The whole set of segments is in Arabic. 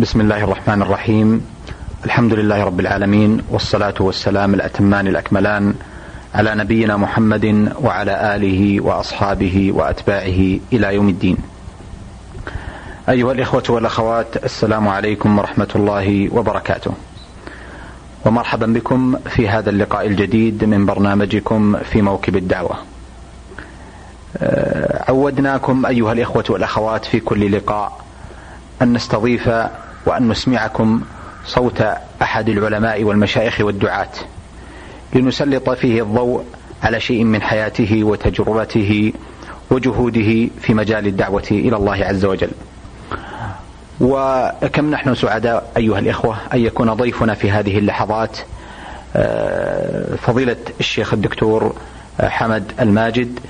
بسم الله الرحمن الرحيم الحمد لله رب العالمين والصلاة والسلام الأتمان الأكملان على نبينا محمد وعلى آله وأصحابه وأتباعه إلى يوم الدين أيها الإخوة والأخوات السلام عليكم ورحمة الله وبركاته ومرحبا بكم في هذا اللقاء الجديد من برنامجكم في موكب الدعوة عودناكم أيها الإخوة والأخوات في كل لقاء أن نستضيف وأن نسمعكم صوت أحد العلماء والمشايخ والدعاة لنسلط فيه الضوء على شيء من حياته وتجربته وجهوده في مجال الدعوة إلى الله عز وجل. وكم نحن سعداء أيها الإخوة أن يكون ضيفنا في هذه اللحظات آه، فضيلة الشيخ الدكتور حمد الماجد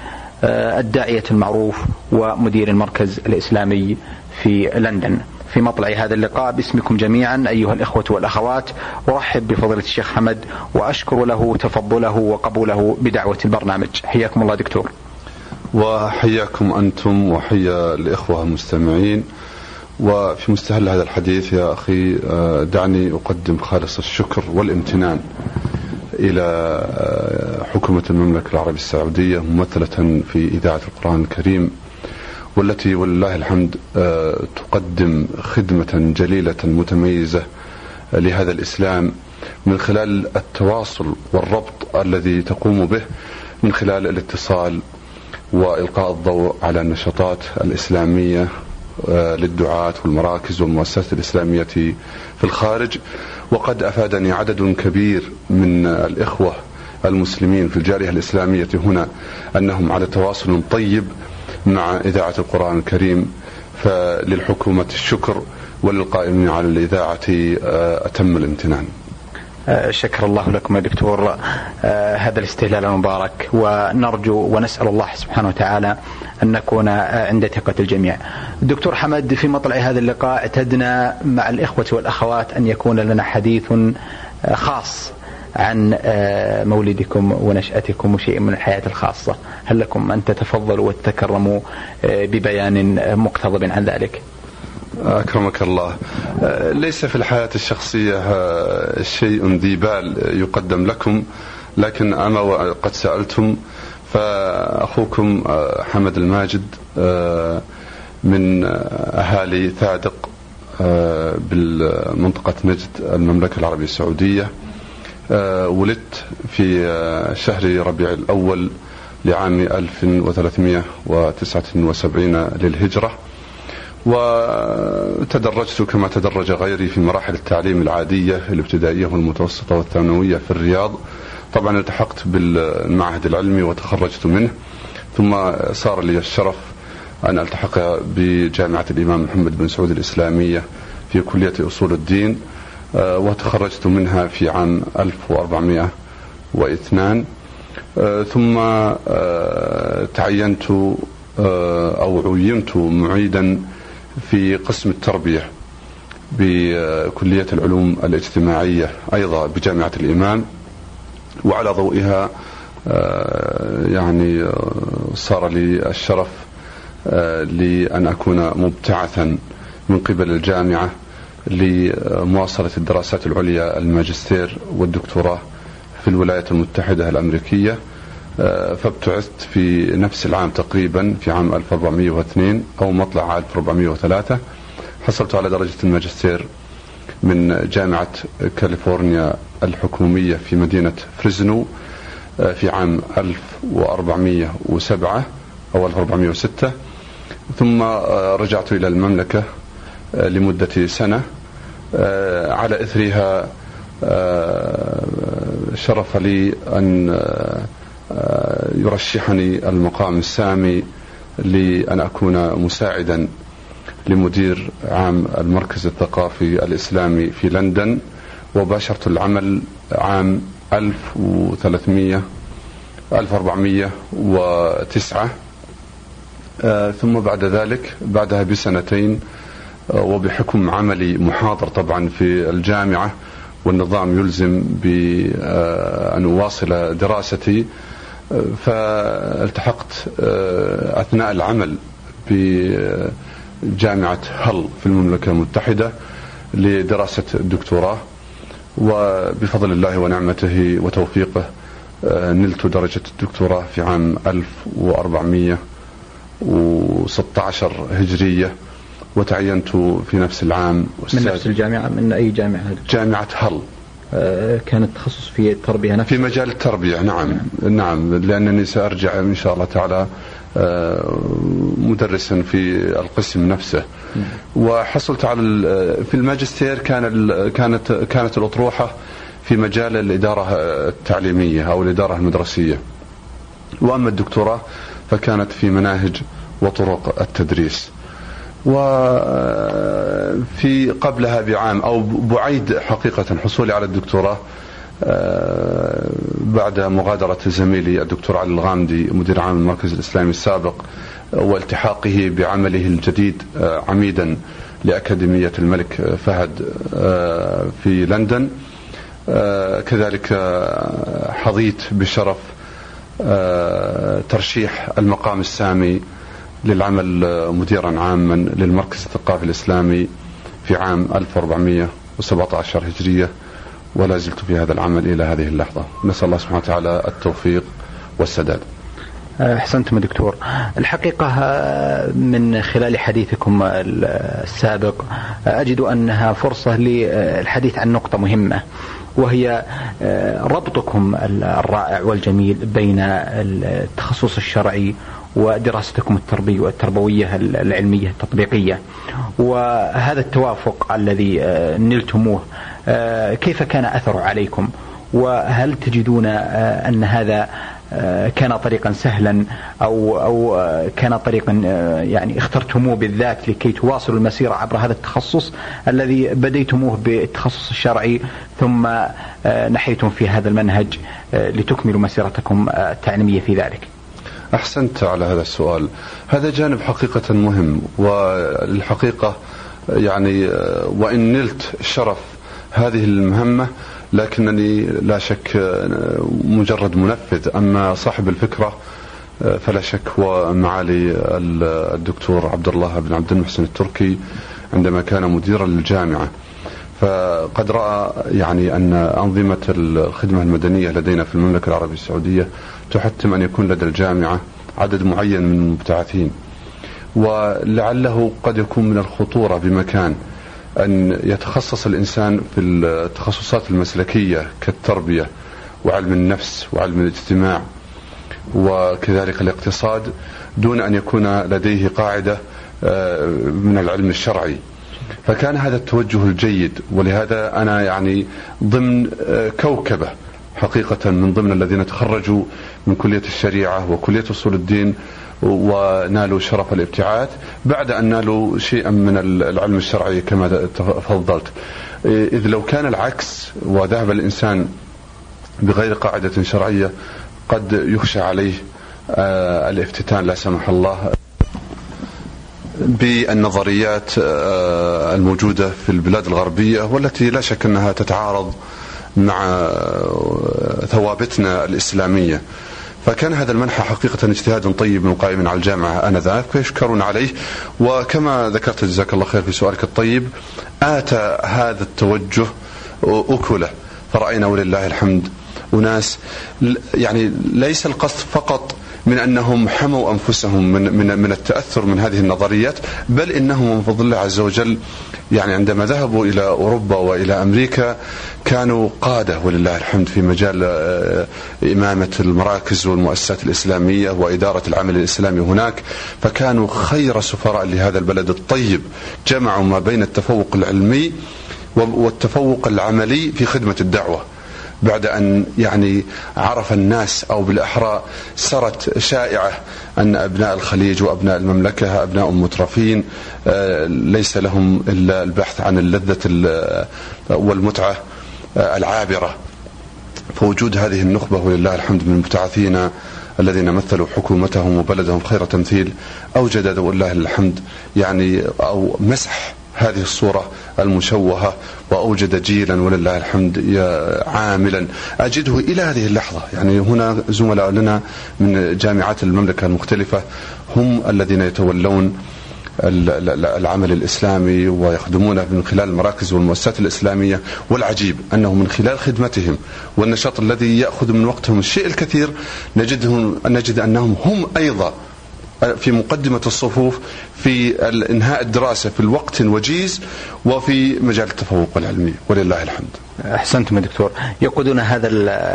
آه، الداعية المعروف ومدير المركز الإسلامي في لندن في مطلع هذا اللقاء. باسمكم جميعا أيها الإخوة والأخوات أرحب بفضيلة الشيخ حمد وأشكر له تفضله وقبوله بدعوة البرنامج. حياكم الله دكتور. وحياكم أنتم وحيا الإخوة المستمعين. وفي مستهل هذا الحديث يا أخي آه، دعني أقدم خالص الشكر والامتنان إلى آه، حكومة المملكة العربية السعودية ممثلة في إذاعة القرآن الكريم. والتي ولله الحمد آه، تقدم خدمة جليلة متميزة لهذا الإسلام من خلال التواصل والربط الذي تقوم به من خلال الاتصال وإلقاء الضوء على النشاطات الإسلامية آه، للدعاة والمراكز والمؤسسات الإسلامية في الخارج. وقد أفادني عدد كبير من الإخوة المسلمين في الجارية الإسلامية هنا أنهم على تواصل طيب مع إذاعة القرآن الكريم فللحكومة الشكر وللقائمين على الإذاعة آه، أتم الامتنان. آه، شكر الله لكم يا دكتور. آه، هذا الاستهلال المبارك ونرجو ونسأل الله سبحانه وتعالى أن نكون عند ثقة الجميع. دكتور حمد في مطلع هذا اللقاء اعتدنا مع الإخوة والأخوات أن يكون لنا حديث خاص. عن آه، مولدكم ونشأتكم وشيء من الحياة الخاصة. هل لكم أن تتفضلوا وتتكرموا آه، ببيان مقتضب عن ذلك؟ أكرمك الله. آه، ليس في الحياة الشخصية شيء ذي بال يقدم لكم لكن أما قد سألتم فأخوكم حمد الماجد من أهالي ثادق بالمنطقة نجد المملكة العربية السعودية. آه، ولدت في آه، شهر ربيع الأول لعام 1379 للهجرة. وتدرجت كما تدرج غيري في مراحل التعليم العادية الابتدائية والمتوسطة والثانوية في الرياض. طبعا التحقت بالمعهد العلمي وتخرجت منه. ثم صار لي الشرف أن ألتحق بجامعة الإمام محمد بن سعود الإسلامية في كلية أصول الدين. آه، وتخرجت منها في عام 1402 آه، ثم آه، تعينت أو عينت معيدا في قسم التربية بكلية العلوم الاجتماعية أيضا بجامعة الإمام وعلى ضوئها يعني صار لي الشرف لأن أكون مبتعثا من قبل الجامعة لمواصلة الدراسات العليا الماجستير والدكتوراه في الولايات المتحدة الأمريكية آه، فابتعثت في نفس العام تقريبا في عام 1402 أو مطلع 1403 حصلت على درجة الماجستير من جامعة كاليفورنيا الحكومية في مدينة فريزنو آه، في عام 1407 أو 1406 ثم آه، رجعت إلى المملكة لمدة سنة آه، على إثرها آه، شرف لي أن آه، يرشحني المقام السامي لأن أكون مساعدا لمدير عام المركز الثقافي الإسلامي في لندن وباشرت العمل عام 1300 1409 ثم بعد ذلك بعدها بسنتين وبحكم عملي محاضر طبعا في الجامعة والنظام يلزم بأن أواصل دراستي فالتحقت أثناء العمل بجامعة هل في المملكة المتحدة لدراسة الدكتوراه. وبفضل الله ونعمته وتوفيقه آه، نلت درجة الدكتوراه في عام 1416 هجرية. وتعينت في نفس العام من نفس الجامعة؟ من أي جامعة؟ جامعة هل. آه، كان التخصص في التربية نفسها. في مجال التربية نعم. نعم, نعم لأنني سأرجع إن شاء الله تعالى آه، مدرسا في القسم نفسه. وحصلت على في الماجستير كان كانت كانت الأطروحة في مجال الإدارة التعليمية أو الإدارة المدرسية. وأما الدكتوراه فكانت في مناهج وطرق التدريس. وفي قبلها بعام أو بعيد حقيقة حصولي على الدكتوراه آه، بعد مغادرة زميلي الدكتور علي الغامدي مدير عام المركز الإسلامي السابق والتحاقه بعمله الجديد آه، عميدا لأكاديمية الملك فهد آه، في لندن. كذلك حظيت بشرف ترشيح المقام السامي للعمل مديرا عاما للمركز الثقافي الإسلامي في عام 1417 هجرية ولا زلت في هذا العمل إلى هذه اللحظة. نسأل الله سبحانه وتعالى التوفيق والسداد. أحسنتم دكتور. الحقيقة من خلال حديثكم السابق أجد أنها فرصة للحديث عن نقطة مهمة وهي ربطكم الرائع والجميل بين التخصص الشرعي ودراستكم التربية والتربوية العلمية التطبيقية وهذا التوافق الذي نلتموه كيف كان أثره عليكم وهل تجدون أن هذا كان طريقا سهلا أو أو كان طريقا يعني اخترتموه بالذات لكي تواصلوا المسيرة عبر هذا التخصص الذي بديتموه بالتخصص الشرعي ثم نحيتم في هذا المنهج لتكملوا مسيرتكم التعليمية في ذلك. أحسنت على هذا السؤال. هذا جانب حقيقة مهم والحقيقة يعني وإن نلت شرف هذه المهمة لكنني لا شك مجرد منفذ أما صاحب الفكرة فلا شك هو معالي الدكتور عبد الله بن عبد المحسن التركي عندما كان مديرا للجامعة فقد رأى يعني أن أنظمة الخدمة المدنية لدينا في المملكة العربية السعودية تحتم أن يكون لدى الجامعة عدد معين من المبتعثين. ولعله قد يكون من الخطورة بمكان أن يتخصص الإنسان في التخصصات المسلكية كالتربية وعلم النفس وعلم الاجتماع وكذلك الاقتصاد دون أن يكون لديه قاعدة آه، من العلم الشرعي. فكان هذا التوجه الجيد ولهذا أنا يعني ضمن آه، كوكبة حقيقة من ضمن الذين تخرجوا من كلية الشريعة وكلية أصول الدين ونالوا شرف الابتعاث بعد أن نالوا شيئا من العلم الشرعي كما تفضلت. إذ لو كان العكس وذهب الإنسان بغير قاعدة شرعية قد يخشى عليه آه، الافتتان لا سمح الله. بالنظريات آه، الموجودة في البلاد الغربية والتي لا شك أنها تتعارض مع آه، ثوابتنا الإسلامية. فكان هذا المنحى حقيقة اجتهاد طيب من قائم على الجامعة آنذاك ويشكرون عليه. وكما ذكرت جزاك الله خير في سؤالك الطيب آتى هذا التوجه أكلة. فرأينا ولله الحمد. أناس يعني ليس القصد فقط من أنهم حموا أنفسهم من من من التأثر من هذه النظريات بل إنهم من فضل الله عز وجل يعني عندما ذهبوا إلى أوروبا وإلى أمريكا كانوا قادة ولله الحمد في مجال آه، إمامة المراكز والمؤسسات الإسلامية وإدارة العمل الإسلامي هناك فكانوا خير سفراء لهذا البلد الطيب جمعوا ما بين التفوق العلمي والتفوق العملي في خدمة الدعوة. بعد أن يعني عرف الناس أو بالأحرى سرت شائعة أن أبناء الخليج وأبناء المملكة أبناء مترفين آه، ليس لهم إلا البحث عن اللذة والمتعة آه، العابرة. فوجود هذه النخبة ولله الحمد من المبتعثين الذين مثلوا حكومتهم وبلدهم خير تمثيل أوجد ولله الحمد يعني أو مسح هذه الصورة المشوهة وأوجد جيلا ولله الحمد عاملا. أجده إلى هذه اللحظة. يعني هنا زملاء لنا من جامعات المملكة المختلفة هم الذين يتولون العمل الإسلامي ويخدمونه من خلال المراكز والمؤسسات الإسلامية. والعجيب أنه من خلال خدمتهم والنشاط الذي يأخذ من وقتهم الشيء الكثير نجدهم نجد أنهم هم أيضا في مقدمة الصفوف في إنهاء الدراسة في الوقت وجيز وفي مجال التفوق العلمي ولله الحمد. أحسنتم يا دكتور يقودنا هذا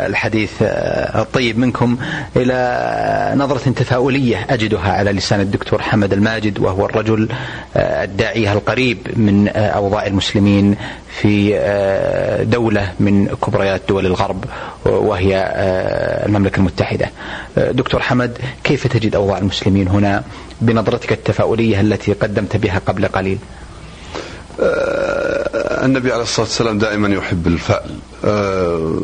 الحديث آه، الطيب منكم إلى نظرة تفاؤلية أجدها على لسان الدكتور حمد الماجد وهو الرجل آه، الداعيه القريب من آه، أوضاع المسلمين في دولة من كبريات دول الغرب وهي المملكة المتحدة. دكتور حمد كيف تجد أوضاع المسلمين هنا بنظرتك التفاؤلية التي قدمت بها قبل قليل؟ النبي عليه الصلاة والسلام دائما يحب الفأل آه،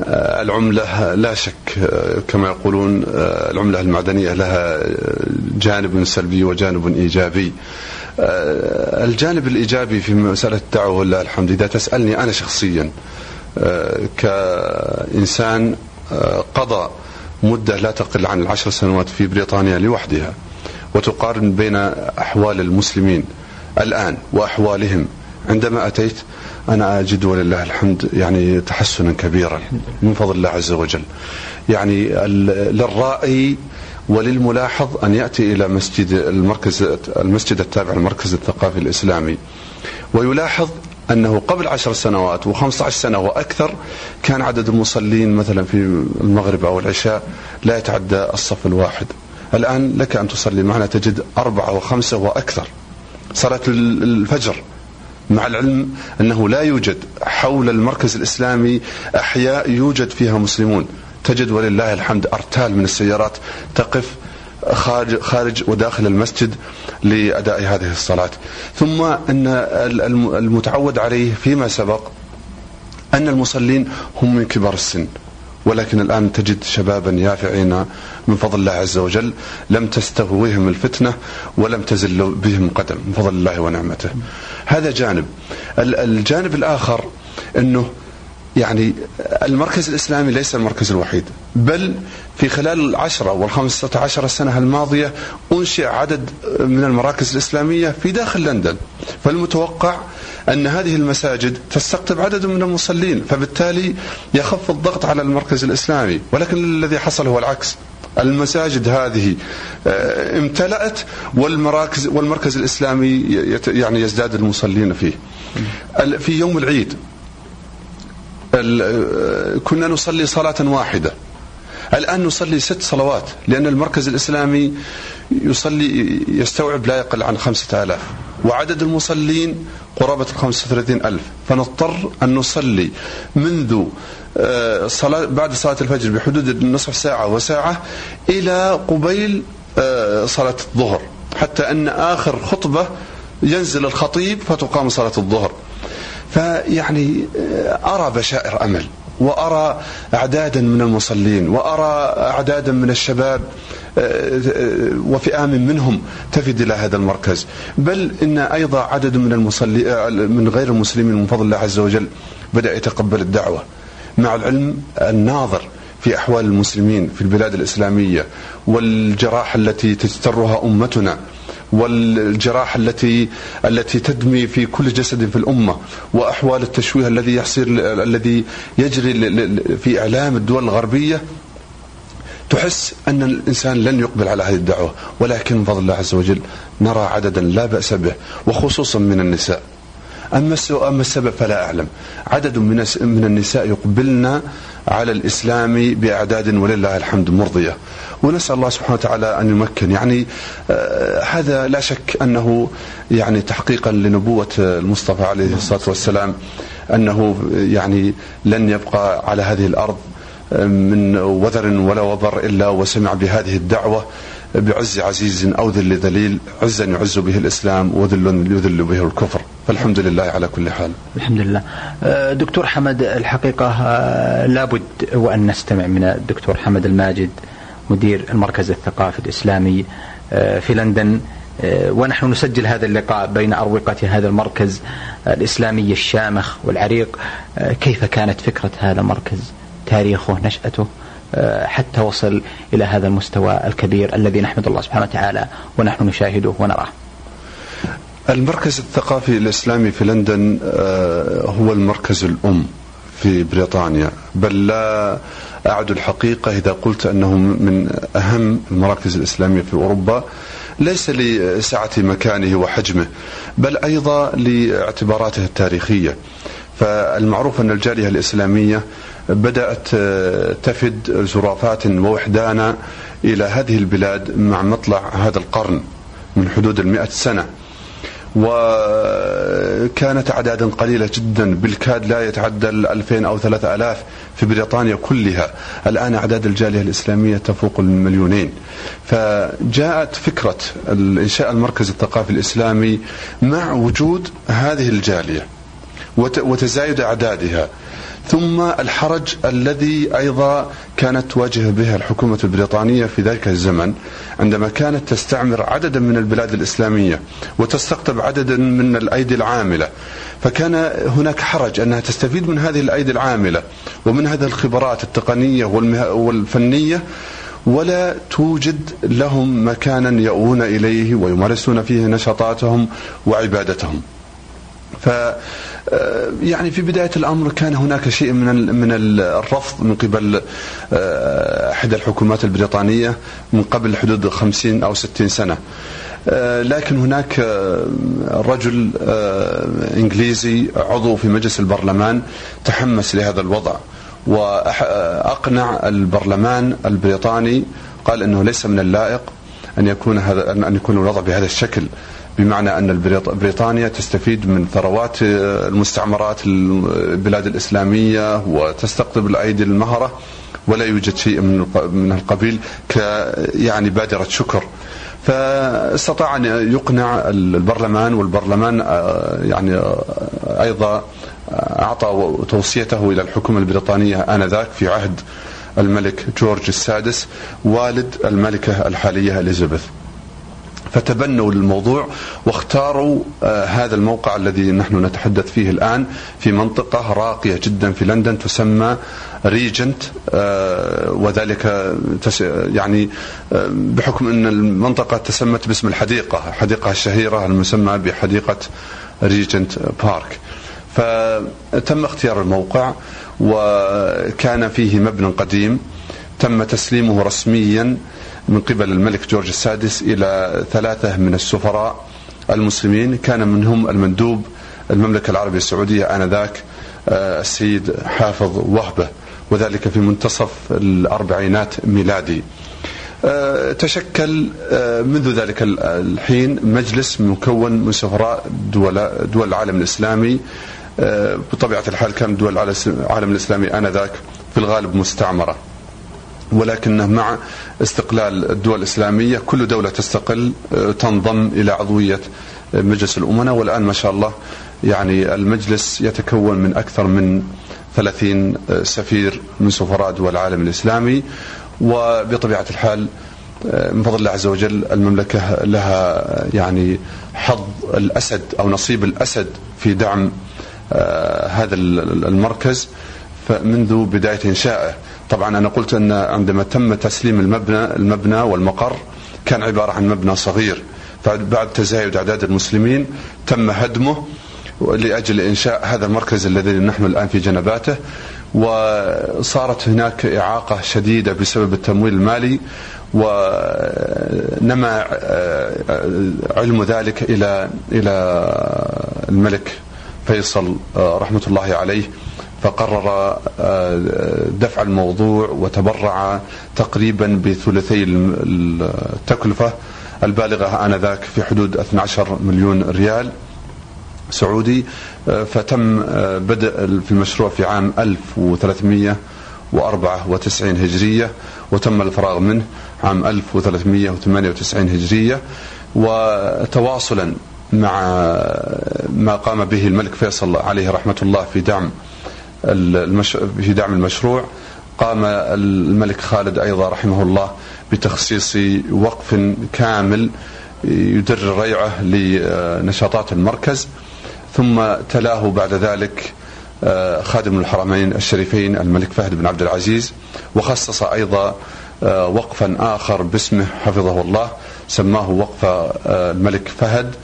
والعملة لا شك آه، كما يقولون آه، العملة المعدنية لها جانب سلبي وجانب إيجابي. الجانب الإيجابي في مسألة الدعوة ولله الحمد إذا تسألني أنا شخصيا كإنسان قضى مدة لا تقل عن العشر سنوات في بريطانيا لوحدها وتقارن بين أحوال المسلمين الآن وأحوالهم عندما أتيت أنا أجد ولله الحمد يعني تحسنا كبيرا من فضل الله عز وجل. يعني للرائي وللملاحظ أن يأتي إلى مسجد المركز المسجد التابع للمركز الثقافي الإسلامي ويلاحظ أنه قبل عشر سنوات و15 سنة وأكثر كان عدد المصلين مثلا في المغرب أو العشاء لا يتعدى الصف الواحد. الآن لك أن تصلي معنا تجد أربعة وخمسة وأكثر. صلاة الفجر. مع العلم أنه لا يوجد حول المركز الإسلامي أحياء يوجد فيها مسلمون تجد ولله الحمد أرتال من السيارات تقف خارج خارج وداخل المسجد لأداء هذه الصلاة. ثم أن المتعود عليه فيما سبق أن المصلين هم من كبار السن. ولكن الآن تجد شبابا يافعين من فضل الله عز وجل لم تستهويهم الفتنة ولم تزل بهم قدم من فضل الله ونعمته. هذا جانب. الجانب الآخر أنه يعني المركز الإسلامي ليس المركز الوحيد بل في خلال العشرة والخمسة عشر سنة الماضية أنشئ عدد من المراكز الإسلامية في داخل لندن. فالمتوقع أن هذه المساجد تستقطب عدد من المصلين فبالتالي يخف الضغط على المركز الإسلامي. ولكن الذي حصل هو العكس. المساجد هذه آه، امتلأت والمراكز والمركز الإسلامي يعني يزداد المصلين فيه. في يوم العيد كنا نصلي صلاة واحدة. الآن نصلي ست صلوات لأن المركز الإسلامي يصلي يستوعب لا يقل عن خمسة آلاف. وعدد المصلين قرابة الخمسة وثلاثين ألف. فنضطر أن نصلي منذ آه، صلاة بعد صلاة الفجر بحدود نصف ساعة وساعة إلى قبيل آه، صلاة الظهر. حتى أن آخر خطبة ينزل الخطيب فتقام صلاة الظهر. فيعني آه، أرى بشائر أمل وأرى أعدادا من المصلين وأرى أعدادا من الشباب آه، آه، وفئام منهم تفد إلى هذا المركز. بل إن أيضا عدد من المصلي من غير المسلمين من فضل الله عز وجل بدأ يتقبل الدعوة. مع العلم الناظر في أحوال المسلمين في البلاد الإسلامية والجراحة التي تجترها أمتنا والجراحة التي التي تدمي في كل جسد في الأمة وأحوال التشويه الذي يحصل الذي يجري في إعلام الدول الغربية تحس أن الإنسان لن يقبل على هذه الدعوة ولكن من فضل الله عز وجل نرى عددا لا بأس به وخصوصا من النساء. أما أما السبب فلا أعلم. عدد من من النساء يقبلن على الإسلام بأعداد ولله الحمد مرضية. ونسأل الله سبحانه وتعالى أن يمكن. يعني آه هذا لا شك أنه يعني تحقيقا لنبوة المصطفى عليه الصلاة والسلام أنه يعني لن يبقى على هذه الأرض من وذر ولا وبر إلا وسمع بهذه الدعوة بعز عزيز أو ذل ذليل عزا يعز به الإسلام وذل يذل به الكفر. فالحمد لله على كل حال. الحمد لله. أه، دكتور حمد الحقيقة أه، لابد وأن نستمع من الدكتور حمد الماجد مدير المركز الثقافي الإسلامي أه، في لندن. ونحن نسجل هذا اللقاء بين أروقة هذا المركز الإسلامي الشامخ والعريق. كيف كانت فكرة هذا المركز؟ تاريخه نشأته حتى وصل إلى هذا المستوى الكبير الذي نحمد الله سبحانه وتعالى ونحن نشاهده ونراه. المركز الثقافي الإسلامي في لندن هو المركز الأم في بريطانيا. بل لا أعد الحقيقة إذا قلت أنه من أهم المراكز الإسلامية في أوروبا ليس لسعة مكانه وحجمه بل أيضا لاعتباراته التاريخية. فالمعروف أن الجالية الإسلامية بدأت تفد زرافات ووحدانا إلى هذه البلاد مع مطلع هذا القرن من حدود المئة سنة. وكانت أعداد قليلة جدا. بالكاد لا يتعدى الألفين أو ثلاثة ألاف في بريطانيا كلها. الآن أعداد الجالية الإسلامية تفوق المليونين. فجاءت فكرة إنشاء المركز الثقافي الإسلامي مع وجود هذه الجالية وتزايد أعدادها. ثم الحرج الذي أيضا كانت تواجه به الحكومة البريطانية في ذلك الزمن عندما كانت تستعمر عددا من البلاد الإسلامية وتستقطب عددا من الأيدي العاملة فكان هناك حرج أنها تستفيد من هذه الأيدي العاملة ومن هذه الخبرات التقنية والفنية ولا توجد لهم مكانا يأوون إليه ويمارسون فيه نشاطاتهم وعبادتهم. ف يعني في بداية الأمر كان هناك شيء من من الرفض من قبل آه، إحدى الحكومات البريطانية من قبل حدود 50 أو 60 سنة. آه، لكن هناك رجل إنجليزي عضو في مجلس البرلمان تحمس لهذا الوضع وأقنع البرلمان البريطاني قال إنه ليس من اللائق أن يكون هذا أن يكون الوضع بهذا الشكل. بمعنى أن بريطانيا تستفيد من ثروات المستعمرات البلاد الإسلامية وتستقطب الأيدي المهرة ولا يوجد شيء من القبيل ك يعني بادرة شكر. فاستطاع أن يقنع البرلمان والبرلمان آه، يعني آه، أيضا أعطى توصيته إلى الحكومة البريطانية آنذاك في عهد الملك جورج السادس والد الملكة الحالية إليزابيث. فتبنوا الموضوع واختاروا آه هذا الموقع الذي نحن نتحدث فيه الآن في منطقة راقية جدا في لندن تسمى ريجنت آه وذلك يعني آه بحكم أن المنطقة تسمت باسم الحديقة، الحديقة الشهيرة المسمى بحديقة ريجنت بارك. فتم اختيار الموقع وكان فيه مبنى قديم تم تسليمه رسميا من قبل الملك جورج السادس إلى ثلاثة من السفراء المسلمين. كان منهم المندوب المملكة العربية السعودية آنذاك آه، السيد حافظ وهبة وذلك في منتصف الأربعينات ميلادي. آه، تشكل آه، منذ ذلك الحين مجلس مكون من سفراء دول, دول العالم الإسلامي. بطبيعة الحال كان دول العالم الإسلامي آنذاك في الغالب مستعمرة. ولكنه مع استقلال الدول الإسلامية كل دولة تستقل آه، تنضم إلى عضوية مجلس الأمناء. والآن ما شاء الله يعني المجلس يتكون من أكثر من 30 آه، سفير من سفراء دول العالم الإسلامي. وبطبيعة الحال آه، من فضل الله عز وجل المملكة لها يعني حظ الأسد أو نصيب الأسد في دعم هذا المركز. منذ بداية إنشائه طبعا أنا قلت أن عندما تم تسليم المبنى المبنى والمقر كان عبارة عن مبنى صغير. بعد تزايد أعداد المسلمين تم هدمه لأجل إنشاء هذا المركز الذي نحن الآن في جنباته وصارت هناك إعاقة شديدة بسبب التمويل المالي ونما علم ذلك إلى إلى الملك فيصل رحمة الله عليه. فقرر آه، دفع الموضوع وتبرع تقريبا بثلثي التكلفة البالغة آنذاك في حدود 12 مليون ريال سعودي آه، فتم آه، بدء في المشروع في عام 1394 هجرية وتم الفراغ منه عام 1398 هجرية وتواصلا مع ما قام به الملك فيصل عليه رحمة الله في دعم. في دعم المشروع قام الملك خالد أيضا رحمه الله بتخصيص وقف كامل يدر ريعه لنشاطات المركز ثم تلاه بعد ذلك خادم الحرمين الشريفين الملك فهد بن عبد العزيز وخصص أيضا وقفا آخر باسمه حفظه الله سماه وقف الملك فهد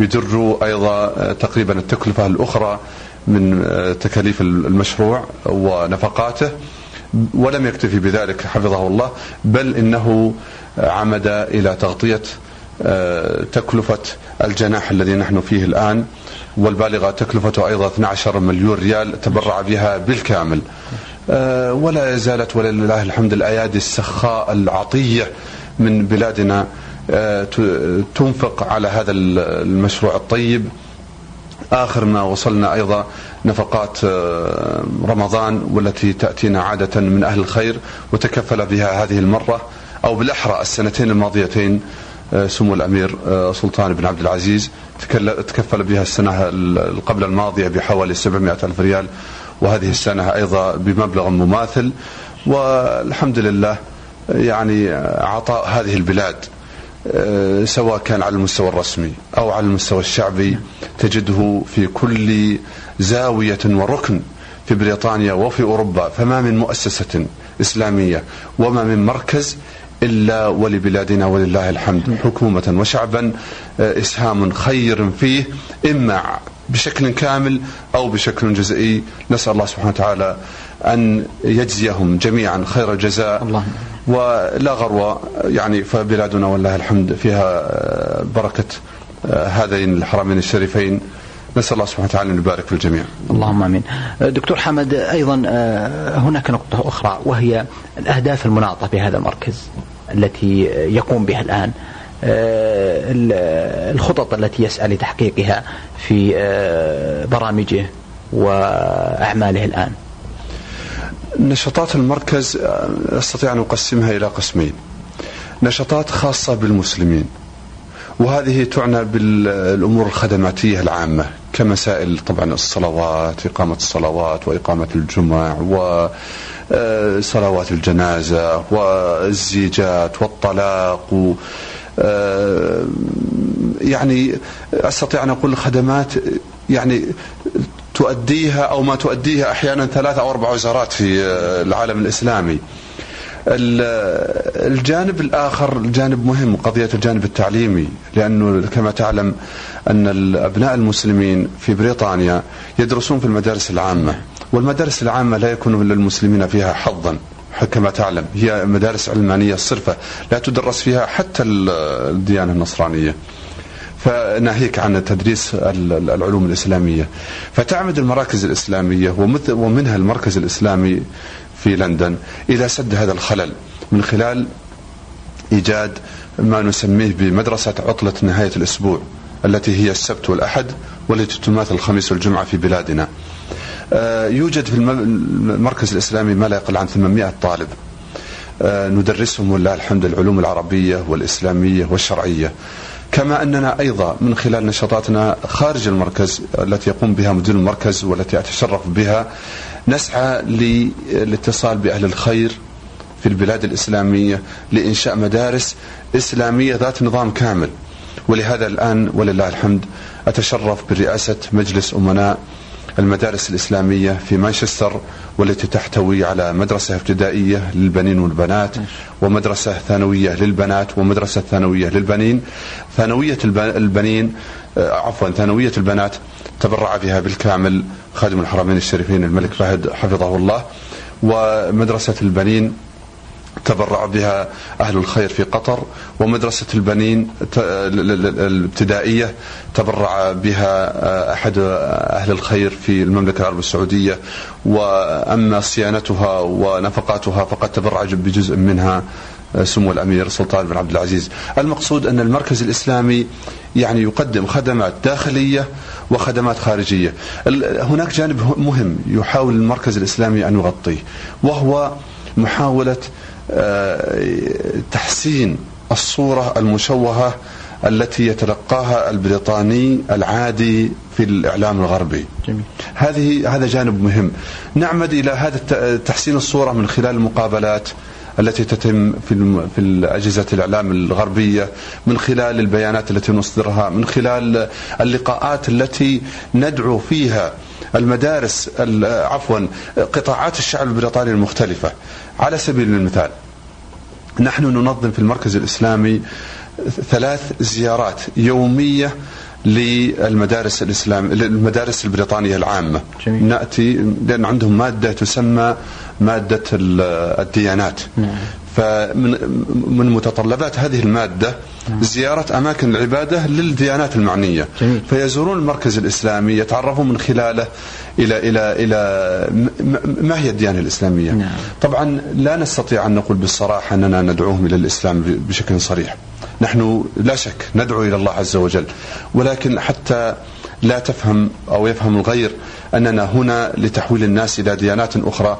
يدر أيضا تقريبا التكلفة الأخرى من تكاليف المشروع ونفقاته ولم يكتفي بذلك حفظه الله بل إنه عمد إلى تغطية آه، تكلفة الجناح الذي نحن فيه الآن والبالغة تكلفته أيضا 12 مليون ريال تبرع بها بالكامل. آه، ولا زالت ولله الحمد الأيادي السخاء العطية من بلادنا آه، تنفق على هذا المشروع الطيب آخر ما وصلنا أيضا نفقات آه، رمضان والتي تأتينا عادة من أهل الخير وتكفل بها هذه المرة أو بالأحرى السنتين الماضيتين آه، سمو الأمير آه، سلطان بن عبد العزيز تكفل بها السنة قبل الماضية بحوالي 700 ألف ريال وهذه السنة أيضا بمبلغ مماثل والحمد لله يعني عطاء هذه البلاد. سواء كان على المستوى الرسمي أو على المستوى الشعبي تجده في كل زاوية وركن في بريطانيا وفي أوروبا فما من مؤسسة إسلامية وما من مركز إلا ولبلادنا ولله الحمد حكومة وشعبا آه، إسهام خير فيه إما بشكل كامل أو بشكل جزئي نسأل الله سبحانه وتعالى أن يجزيهم جميعا خير الجزاء الله. ولا غرو يعني فبلادنا والله الحمد فيها آه، بركة آه، هذين الحرمين الشريفين. نسأل الله سبحانه وتعالى أن يبارك في الجميع. اللهم آمين. دكتور حمد أيضا آه، هناك نقطة أخرى وهي الأهداف المناطة بهذا المركز التي يقوم بها الآن الخطط التي يسعى لتحقيقها في برامجه وأعماله الآن. نشاطات المركز آه، أستطيع أن أقسمها إلى قسمين. نشاطات خاصة بالمسلمين. وهذه تعنى بالأمور الخدماتية العامة كمسائل طبعا الصلوات، إقامة الصلوات وإقامة الجمع و آه، صلوات الجنازة والزيجات والطلاق و آه، يعني أستطيع أن أقول خدمات يعني تؤديها أو ما تؤديها أحيانا ثلاث أو أربع وزارات في آه، العالم الإسلامي. الجانب الآخر جانب مهم قضية الجانب التعليمي لأنه كما تعلم أن ابناء المسلمين في بريطانيا يدرسون في المدارس العامة والمدارس العامة لا يكون للمسلمين فيها حظا كما تعلم هي مدارس علمانية صرفة لا تدرس فيها حتى الديانة النصرانية. فناهيك عن تدريس العلوم الإسلامية. فتعمد المراكز الإسلامية ومنها المركز الإسلامي في لندن إلى سد هذا الخلل من خلال إيجاد ما نسميه بمدرسة عطلة نهاية الأسبوع التي هي السبت والأحد والتي تماثل الخميس والجمعة في بلادنا. آه، يوجد في المركز الإسلامي ما لا يقل عن 800 طالب. آه، ندرسهم ولله الحمد العلوم العربية والإسلامية والشرعية. كما أننا أيضا من خلال نشاطاتنا خارج المركز التي يقوم بها مدير المركز والتي أتشرف بها نسعى للاتصال بأهل الخير في البلاد الإسلامية لإنشاء مدارس إسلامية ذات نظام كامل. ولهذا الآن ولله الحمد أتشرف برئاسة مجلس أمناء المدارس الإسلامية في مانشستر والتي تحتوي على مدرسة ابتدائية للبنين والبنات ومدرسة ثانوية للبنات ومدرسة ثانوية للبنين. ثانوية البنين آه، عفوا ثانوية البنات تبرع بها بالكامل خادم الحرمين الشريفين الملك فهد حفظه الله ومدرسة البنين تبرع بها أهل الخير في قطر ومدرسة البنين الابتدائية تبرع بها أحد أهل الخير في المملكة العربية السعودية وأما صيانتها ونفقاتها فقد تبرع بجزء منها سمو الأمير سلطان بن عبد العزيز. المقصود أن المركز الإسلامي يعني يقدم خدمات داخلية وخدمات خارجية. هناك جانب مهم يحاول المركز الإسلامي أن يغطيه وهو محاولة تحسين الصورة المشوهة التي يتلقاها البريطاني العادي في الإعلام الغربي جميل. هذه هذا جانب مهم نعمد إلى هذا تحسين الصورة من خلال المقابلات التي تتم في في اجهزه الإعلام الغربية من خلال البيانات التي نصدرها من خلال اللقاءات التي ندعو فيها المدارس عفوا قطاعات الشعب البريطاني المختلفة على سبيل المثال نحن ننظم في المركز الإسلامي ثلاث زيارات يومية للمدارس الاسلام المدارس البريطانية العامة جميل. نأتي لأن عندهم مادة تسمى مادة الديانات نعم. فمن من متطلبات هذه المادة نعم. زيارة أماكن العبادة للديانات المعنية جميل. فيزورون المركز الإسلامي يتعرفون من خلاله إلى إلى إلى ما هي الديانة الإسلامية نعم. طبعا لا نستطيع أن نقول بالصراحة أننا ندعوهم إلى الإسلام بشكل صريح نحن لا شك ندعو إلى الله عز وجل ولكن حتى لا تفهم أو يفهم الغير أننا هنا لتحويل الناس إلى ديانات أخرى.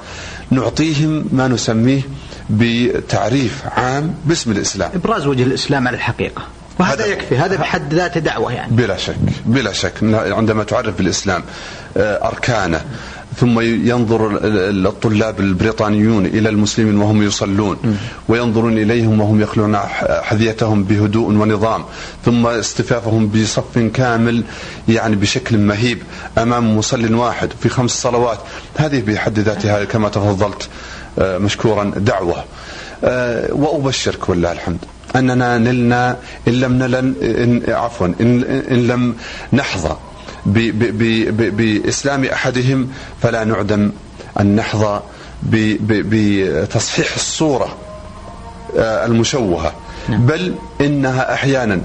نعطيهم ما نسميه بتعريف عام باسم الإسلام. إبراز وجه الإسلام على الحقيقة. وهذا يكفي هذا بحد ذاته دعوة يعني. بلا شك بلا شك. عندما تعرف بالإسلام آه، أركانه ثم ينظر الطلاب البريطانيون إلى المسلمين وهم يصلون وينظرون إليهم وهم يخلعون حذيتهم بهدوء ونظام ثم اصطفافهم بصف كامل يعني بشكل مهيب أمام مصل واحد في خمس صلوات. هذه بحد ذاتها كما تفضلت آه، مشكورا دعوة. آه، وأبشرك والله الحمد أننا نلنا إن لم نلن إن عفوا إن, إن لم نحظى بإسلام أحدهم فلا نعدم أن نحظى بتصحيح الصورة آه، المشوهة نعم. بل إنها أحيانا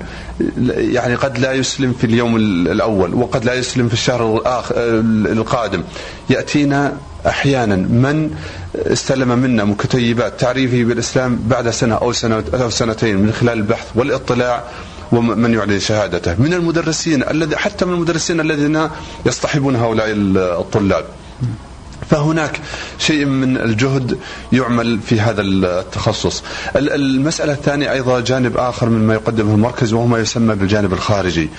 يعني قد لا يسلم في اليوم الأول وقد لا يسلم في الشهر القادم يأتينا أحيانا من استلم منا مكتيبات تعريفه بالإسلام بعد سنة أو سنة أو سنتين من خلال البحث والاطلاع ومن يعلن شهادته. من المدرسين الذي حتى من المدرسين الذين يصطحبون هؤلاء الطلاب. فهناك شيء من الجهد يعمل في هذا التخصص. المسألة الثانية أيضا جانب آخر مما يقدمه المركز وهو ما يسمى بالجانب الخارجي.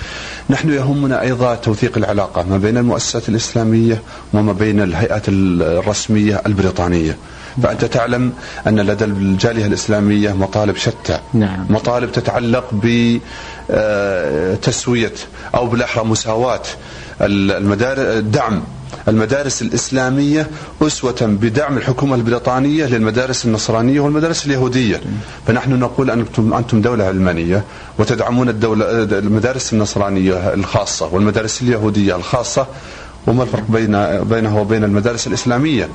نحن يهمنا أيضا توثيق العلاقة ما بين المؤسسات الإسلامية وما بين الهيئات الرسمية البريطانية. فأنت تعلم أن لدى الجالية الإسلامية مطالب شتى. نعم. مطالب تتعلق بتسوية أو بالأحرى مساواة المدارس دعم المدارس الإسلامية أسوة بدعم الحكومة البريطانية للمدارس النصرانية والمدارس اليهودية. فنحن نقول أنتم, أنتم دولة علمانية وتدعمون الدولة المدارس النصرانية الخاصة والمدارس اليهودية الخاصة. وما الفرق بين بينها وبين المدارس الإسلامية؟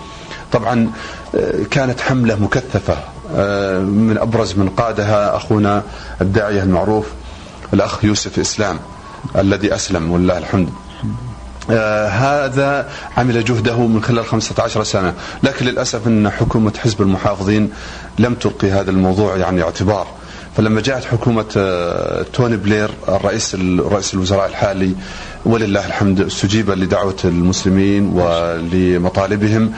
طبعا آه، كانت حملة مكثفة آه، من أبرز من قادها أخونا الداعية المعروف الأخ يوسف إسلام الذي أسلم ولله الحمد. آه هذا عمل جهده من خلال 15 سنة لكن للأسف أن حكومة حزب المحافظين لم تلقي هذا الموضوع يعني اعتبار. فلما جاءت حكومة آه توني بلير الرئيس رئيس الوزراء الحالي ولله الحمد استجيب لدعوة المسلمين ولمطالبهم.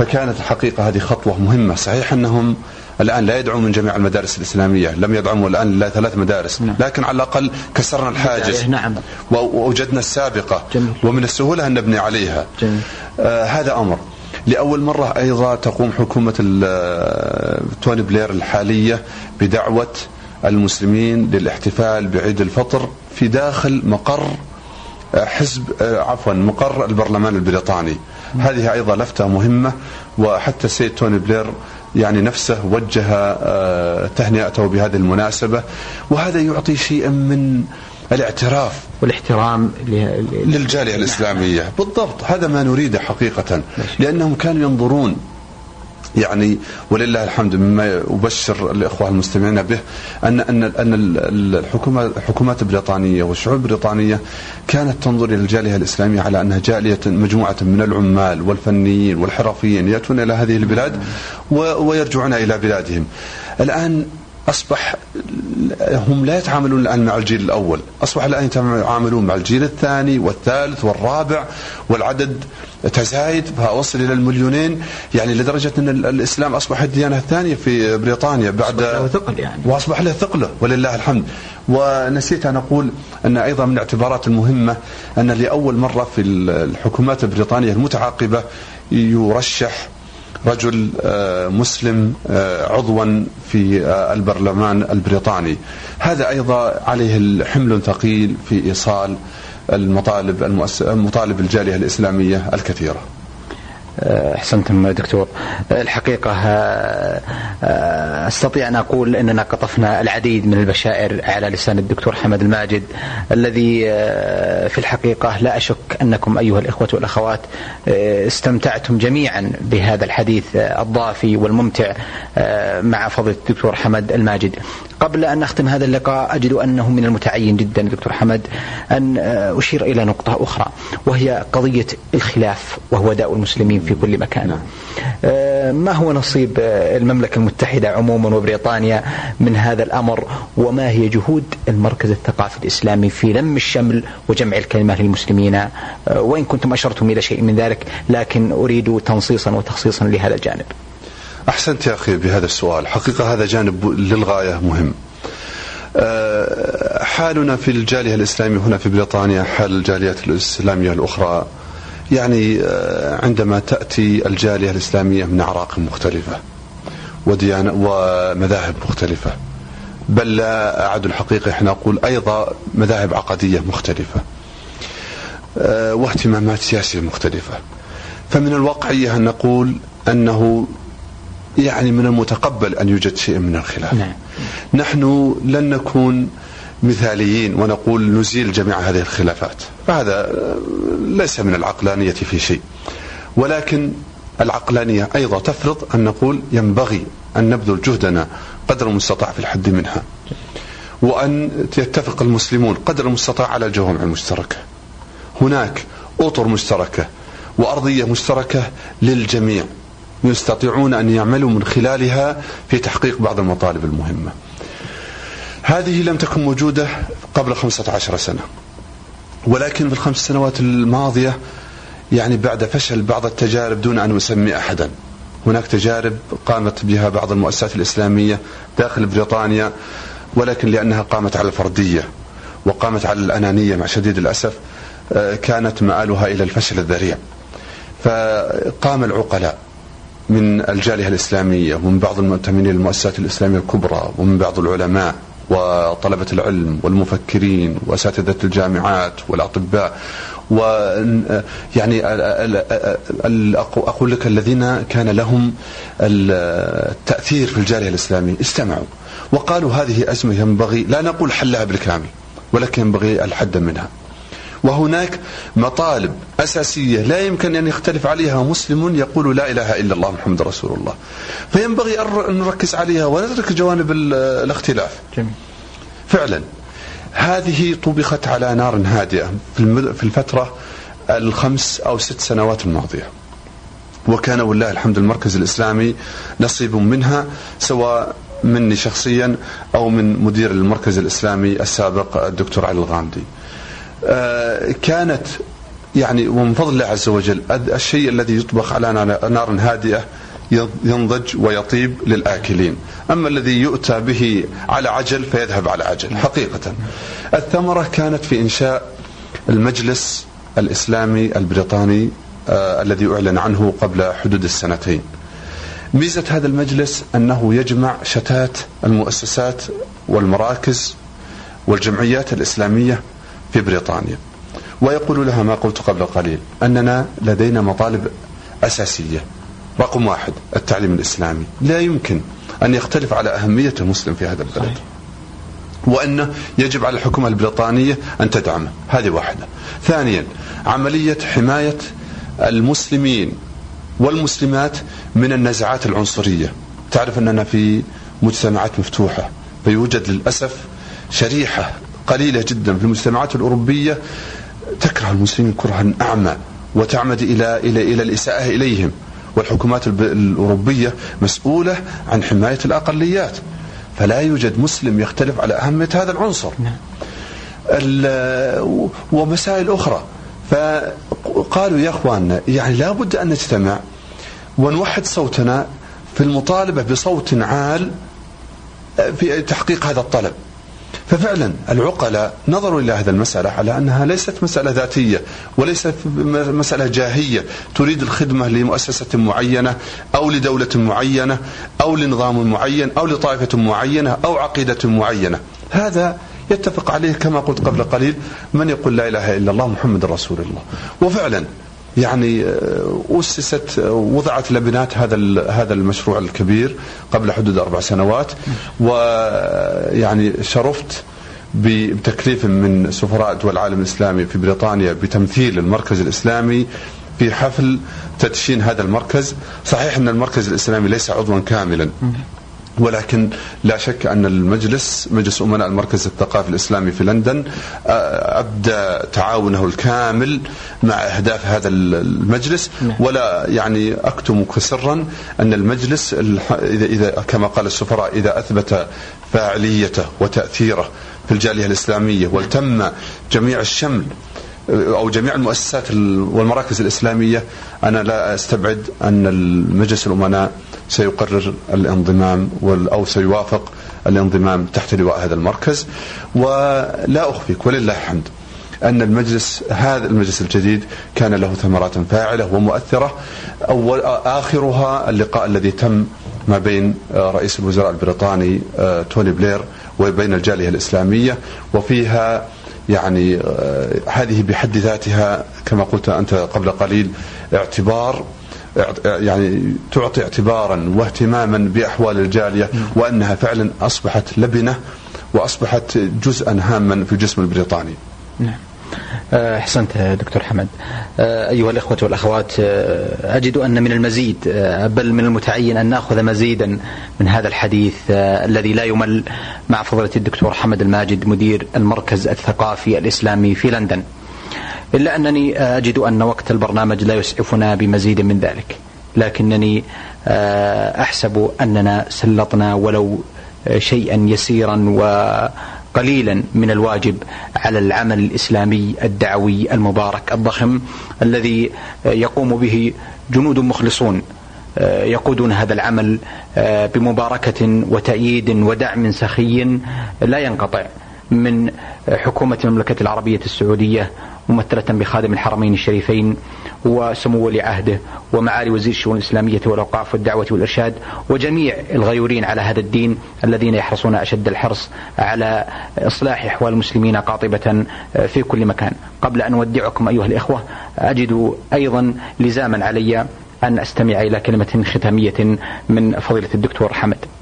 فكانت الحقيقة هذه خطوة مهمة صحيح أنهم الآن لا يدعون من جميع المدارس الإسلامية لم يدعموا الآن إلا ثلاث مدارس نعم. لكن على الأقل كسرنا الحاجز نعم. ووجدنا السابقة جميل. ومن السهولة أن نبني عليها جميل. آه هذا أمر لأول مرة أيضا تقوم حكومة آه، توني بلير الحالية بدعوة المسلمين للاحتفال بعيد الفطر في داخل مقر آه، حزب آه، عفوا مقر البرلمان البريطاني هذه أيضا لفتة مهمة وحتى السيد توني بلير يعني نفسه وجه آه، تهنئته بهذه المناسبة وهذا يعطي شيئا من الاعتراف والاحترام للجالية الإسلامية. بالضبط هذا ما نريده حقيقة لأنهم كانوا ينظرون يعني ولله الحمد مما أبشر الإخوة المستمعين به أن أن أن الحكومة الحكومات البريطانية والشعوب البريطانية كانت تنظر إلى الجالية الإسلامية على أنها جالية مجموعة من العمال والفنيين والحرفيين يأتون إلى هذه البلاد ويرجعون إلى بلادهم. الآن أصبح هم لا يتعاملون الآن مع الجيل الأول. أصبح الآن يتعاملون مع الجيل الثاني والثالث والرابع والعدد تزايد وصل إلى المليونين. يعني لدرجة أن الإسلام أصبح الديانة الثانية في بريطانيا بعد أصبح له ثقل يعني. وأصبح له ثقله ولله الحمد. ونسيت أن أقول أن أيضا من الاعتبارات المهمة أن لأول مرة في الحكومات البريطانية المتعاقبة يرشح رجل آه، مسلم آه، عضوا في آه، البرلمان البريطاني. هذا أيضا عليه حمل ثقيل في إيصال المطالب مطالب الجالية الإسلامية الكثيرة. أحسنتم دكتور. الحقيقة آه، آه، أستطيع أن أقول إننا قطفنا العديد من البشائر على لسان الدكتور حمد الماجد الذي آه، في الحقيقة لا أشك أنكم أيها الإخوة والأخوات استمتعتم جميعا بهذا الحديث الضافي والممتع مع فضيلة الدكتور حمد الماجد. قبل أن نختم هذا اللقاء أجد أنه من المتعين جدا دكتور حمد أن أشير إلى نقطة أخرى وهي قضية الخلاف وهو داء المسلمين في كل مكان. نعم. آه، ما هو نصيب المملكة المتحدة عموما وبريطانيا من هذا الأمر وما هي جهود المركز الثقافي الإسلامي في لم الشمل وجمع الكلمة للمسلمين؟ آه، وإن كنتم أشرتم إلى شيء من ذلك لكن أريد تنصيصا وتخصيصا لهذا الجانب. أحسنت يا أخي بهذا السؤال. حقيقة هذا جانب للغاية مهم. آه، حالنا في الجالية الإسلامية هنا في بريطانيا حال الجاليات الإسلامية الأخرى يعني آه، عندما تأتي الجالية الإسلامية من أعراق مختلفة وديانة ومذاهب مختلفة. بل لا أعد الحقيقة إحنا نقول أيضا مذاهب عقدية مختلفة آه، واهتمامات سياسية مختلفة. فمن الواقعية أن نقول أنه يعني من المتقبل أن يوجد شيء من الخلاف. نعم. نحن لن نكون مثاليين ونقول نزيل جميع هذه الخلافات. فهذا ليس من العقلانية في شيء. ولكن العقلانية أيضا تفرض أن نقول ينبغي أن نبذل جهدنا قدر المستطاع في الحد منها. وأن يتفق المسلمون قدر المستطاع على الجوامع المشتركة. هناك أطر مشتركة وأرضية مشتركة للجميع. يستطيعون أن يعملوا من خلالها في تحقيق بعض المطالب المهمة. هذه لم تكن موجودة قبل 15 سنة. ولكن في الخمس سنوات الماضية يعني بعد فشل بعض التجارب دون أن أسمي أحدا. هناك تجارب قامت بها بعض المؤسسات الإسلامية داخل بريطانيا ولكن لأنها قامت على الفردية وقامت على الأنانية مع شديد الأسف آه، كانت مآلها إلى الفشل الذريع. فقام العقلاء. من الجالية الإسلامية ومن بعض المؤتمنين للمؤسسات الإسلامية الكبرى ومن بعض العلماء وطلبة العلم والمفكرين وأساتذة الجامعات والأطباء. و يعني أقول لك الذين كان لهم التأثير في الجالية الإسلامية استمعوا. وقالوا هذه أزمة ينبغي لا نقول حلها بالكامل ولكن ينبغي الحد منها. وهناك مطالب أساسية لا يمكن أن يختلف عليها مسلم يقول لا إله إلا الله محمد رسول الله. فينبغي أن نركز عليها ونترك جوانب الاختلاف. جميل. فعلا هذه طبخت على نار هادئة في الفترة الخمس أو ست سنوات الماضية. وكان والله الحمد المركز الإسلامي نصيب منها سواء مني شخصيا أو من مدير المركز الإسلامي السابق الدكتور علي الغامدي كانت يعني ومن فضل الله عز وجل الشيء الذي يطبخ على نار هادئة ينضج ويطيب للآكلين. أما الذي يؤتى به على عجل فيذهب على عجل حقيقة. الثمرة كانت في إنشاء المجلس الإسلامي البريطاني آه الذي أعلن عنه قبل حدود السنتين. ميزة هذا المجلس أنه يجمع شتات المؤسسات والمراكز والجمعيات الإسلامية في بريطانيا. ويقول لها ما قلت قبل قليل أننا لدينا مطالب أساسية. رقم واحد التعليم الإسلامي. لا يمكن أن يختلف على أهمية المسلم في هذا البلد. وأنه يجب على الحكومة البريطانية أن تدعمه هذه واحدة. ثانيا عملية حماية المسلمين والمسلمات من النزعات العنصرية. تعرف أننا في مجتمعات مفتوحة فيوجد للأسف شريحة قليلة جدا في المجتمعات الأوروبية تكره المسلمين كرها أعمى وتعمد إلى إلى إلى الإساءة إليهم. والحكومات الأوروبية مسؤولة عن حماية الأقليات. فلا يوجد مسلم يختلف على أهمية هذا العنصر. نعم. ومسائل أخرى. فقالوا يا أخواننا يعني لا بد أن نجتمع ونوحد صوتنا في المطالبة بصوت عال في تحقيق هذا الطلب. ففعلا العقلاء نظروا إلى هذه المسألة على أنها ليست مسألة ذاتية وليست مسألة جاهية تريد الخدمة لمؤسسة معينة أو لدولة معينة أو لنظام معين أو لطائفة معينة أو عقيدة معينة. هذا يتفق عليه كما قلت قبل قليل من يقول لا إله إلا الله محمد رسول الله. وفعلا يعني آه، أسست آه، وضعت لبنات هذا هذا المشروع الكبير قبل حدود أربع سنوات ويعني شرفت بتكليف من سفراء دول العالم الإسلامي في بريطانيا بتمثيل المركز الإسلامي في حفل تدشين هذا المركز. صحيح أن المركز الإسلامي ليس عضوا كاملا. ولكن لا شك أن المجلس مجلس أمناء المركز الثقافي الإسلامي في لندن أبدى تعاونه الكامل مع أهداف هذا المجلس نعم. ولا يعني أكتم سرا أن المجلس إذا, إذا كما قال السفراء إذا أثبت فاعليته وتأثيره في الجالية الإسلامية والتم جميع الشمل أو جميع المؤسسات والمراكز الإسلامية أنا لا أستبعد أن المجلس الأمناء سيقرر الانضمام أو سيوافق الانضمام تحت لواء هذا المركز. ولا أخفيك ولله الحمد أن المجلس هذا المجلس الجديد كان له ثمرات فاعلة ومؤثرة. أول آخرها اللقاء الذي تم ما بين رئيس الوزراء البريطاني آه، توني بلير وبين الجالية الإسلامية. وفيها يعني آه، هذه بحد ذاتها كما قلت أنت قبل قليل اعتبار يعني تعطي اعتبارا واهتماما بأحوال الجالية وأنها فعلا أصبحت لبنة وأصبحت جزءا هاما في الجسم البريطاني. نعم. آه، أحسنت دكتور حمد آه، أيها الإخوة والأخوات آه، أجد أن من المزيد بل من المتعين أن نأخذ مزيدا من هذا الحديث الذي لا يمل مع فضيله الدكتور حمد الماجد مدير المركز الثقافي الإسلامي في لندن إلا أنني أجد أن وقت البرنامج لا يسعفنا بمزيد من ذلك. لكنني أحسب أننا سلطنا ولو شيئا يسيرا و قليلا من الواجب على العمل الإسلامي الدعوي المبارك الضخم الذي يقوم به جنود مخلصون آه، يقودون هذا العمل آه، بمباركة وتأييد ودعم سخي لا ينقطع من حكومة المملكة العربية السعودية ممثلة بخادم الحرمين الشريفين وسمو ولي عهده ومعالي وزير الشؤون الإسلامية والأوقاف والدعوة والإرشاد وجميع الغيورين على هذا الدين الذين يحرصون أشد الحرص على إصلاح أحوال المسلمين قاطبة في كل مكان. قبل أن أودعكم أيها الإخوة أجد أيضا لزاما علي أن أستمع إلى كلمة ختامية من فضيلة الدكتور حمد. آه،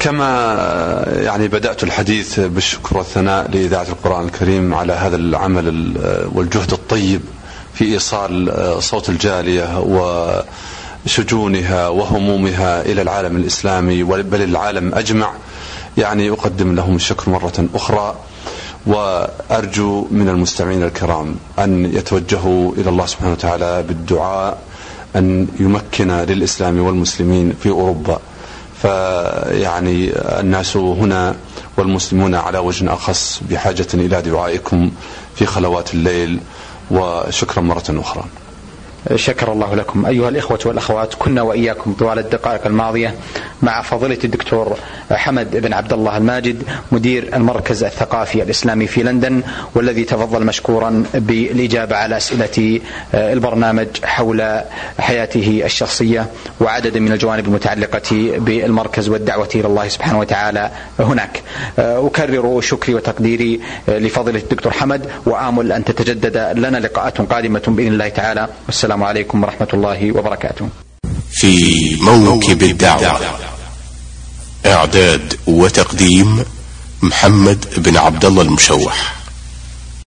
كما يعني بدأت الحديث بالشكر والثناء لإذاعة القرآن الكريم على هذا العمل والجهد الطيب في إيصال آه، صوت الجالية وشجونها وهمومها إلى العالم الإسلامي بل العالم أجمع. يعني أقدم لهم الشكر مرة أخرى وأرجو من المستمعين الكرام أن يتوجهوا إلى الله سبحانه وتعالى بالدعاء أن يمكن للإسلام والمسلمين في أوروبا. فيعني الناس هنا والمسلمون على وجه أخص بحاجة إلى دعائكم في خلوات الليل وشكرا مرة أخرى. شكر الله لكم. أيها الإخوة والأخوات كنا وإياكم طوال الدقائق الماضية مع فضيلة الدكتور حمد بن عبد الله الماجد مدير المركز الثقافي الإسلامي في لندن والذي تفضل مشكورا بالإجابة على أسئلة آه، البرنامج حول حياته الشخصية وعدد من الجوانب المتعلقة بالمركز والدعوة إلى الله سبحانه وتعالى هناك. آه، أكرر شكري وتقديري آه، لفضيلة الدكتور حمد وآمل أن تتجدد لنا لقاءات قادمة بإذن الله تعالى. والسلام عليكم ورحمة الله وبركاته. في موكب الدعوة إعداد وتقديم محمد بن عبد الله المشوح.